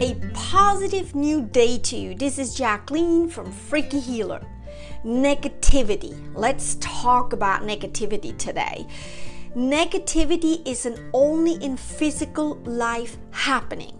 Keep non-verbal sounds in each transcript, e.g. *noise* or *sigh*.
a positive new day to you. This is Jacqueline from Freaky Healer. Negativity. Let's talk about negativity today. Negativity isn't only in physical life happening.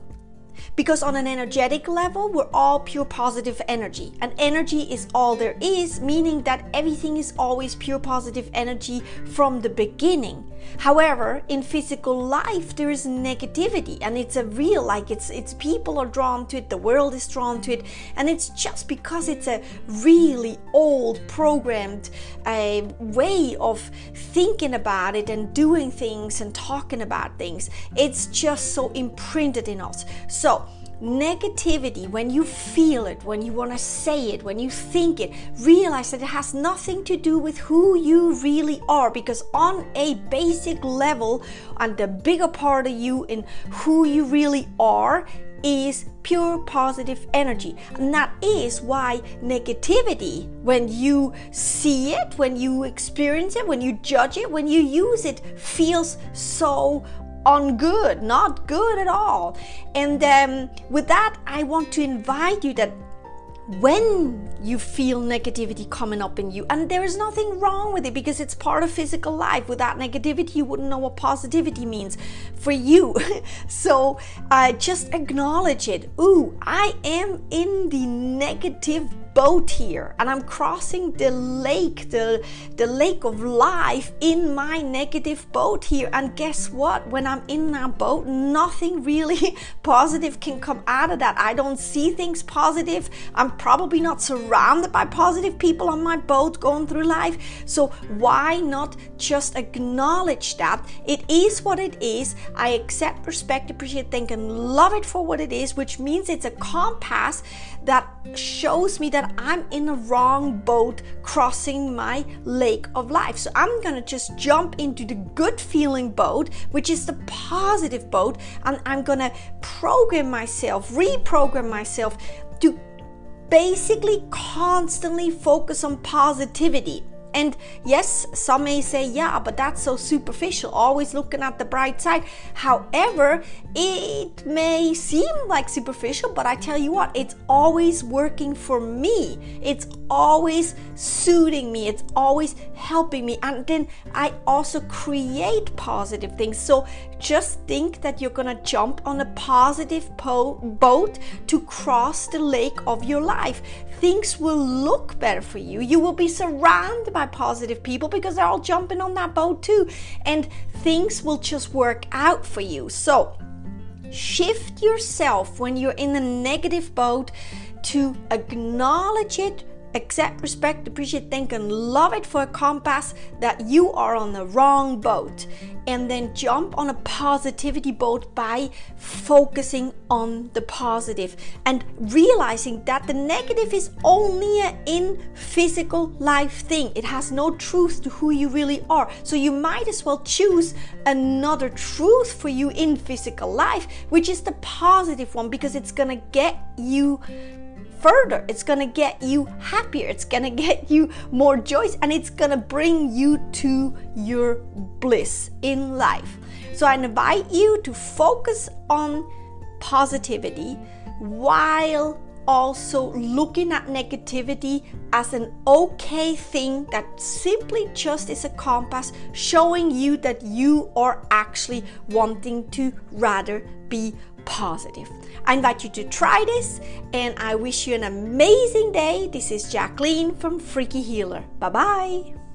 Because on an energetic level, we're all pure positive energy. And energy is all there is, meaning that everything is always pure positive energy from the beginning. However, in physical life, there is negativity and it's a real, like it's, it's people are drawn to it, the world is drawn to it. And it's just because it's a really old programmed uh, way of thinking about it and doing things and talking about things. It's just so imprinted in us. So, negativity, when you feel it, when you want to say it, when you think it, realize that it has nothing to do with who you really are. Because on a basic level, and the bigger part of you in who you really are, is pure positive energy. And that is why negativity, when you see it, when you experience it, when you judge it, when you use it, feels so on good, not good at all. And um, with that, I want to invite you that when you feel negativity coming up in you, and there is nothing wrong with it because it's part of physical life. Without negativity, you wouldn't know what positivity means for you. *laughs* so uh, just acknowledge it. Ooh, I am in the negative boat here and I'm crossing the lake, the, the lake of life in my negative boat here. And guess what? When I'm in that boat, nothing really *laughs* positive can come out of that. I don't see things positive. I'm probably not surrounded by positive people on my boat going through life. So why not just acknowledge that it is what it is? I accept, respect, appreciate, thank, and love it for what it is, which means it's a compass that shows me that I'm in a wrong boat crossing my lake of life. So I'm gonna just jump into the good feeling boat, which is the positive boat, and I'm gonna program myself, reprogram myself to basically constantly focus on positivity and yes, some may say, yeah, but that's so superficial, always looking at the bright side. However, it may seem like superficial, but I tell you what, it's always working for me. It's always suiting me. It's always helping me. And then I also create positive things. So just think that you're going to jump on a positive po- boat to cross the lake of your life. Things will look better for you. You will be surrounded by positive people because they're all jumping on that boat too. And things will just work out for you. So, shift yourself when you're in a negative boat to acknowledge it, accept, respect, appreciate, thank, and love it for a compass that you are on the wrong boat. And then jump on a positivity boat by focusing on the positive and realizing that the negative is only an in physical life thing. It has no truth to who you really are. So you might as well choose another truth for you in physical life, which is the positive one because it's gonna get you further. It's gonna get you happier. It's gonna *laughs* get you more joy, and it's gonna bring you to your bliss in life. So I invite you to focus on positivity while also looking at negativity as an okay thing that simply just is a compass showing you that you are actually wanting to rather be positive. I invite you to try this and I wish you an amazing day. This is Jacqueline from Freaky Healer. Bye bye.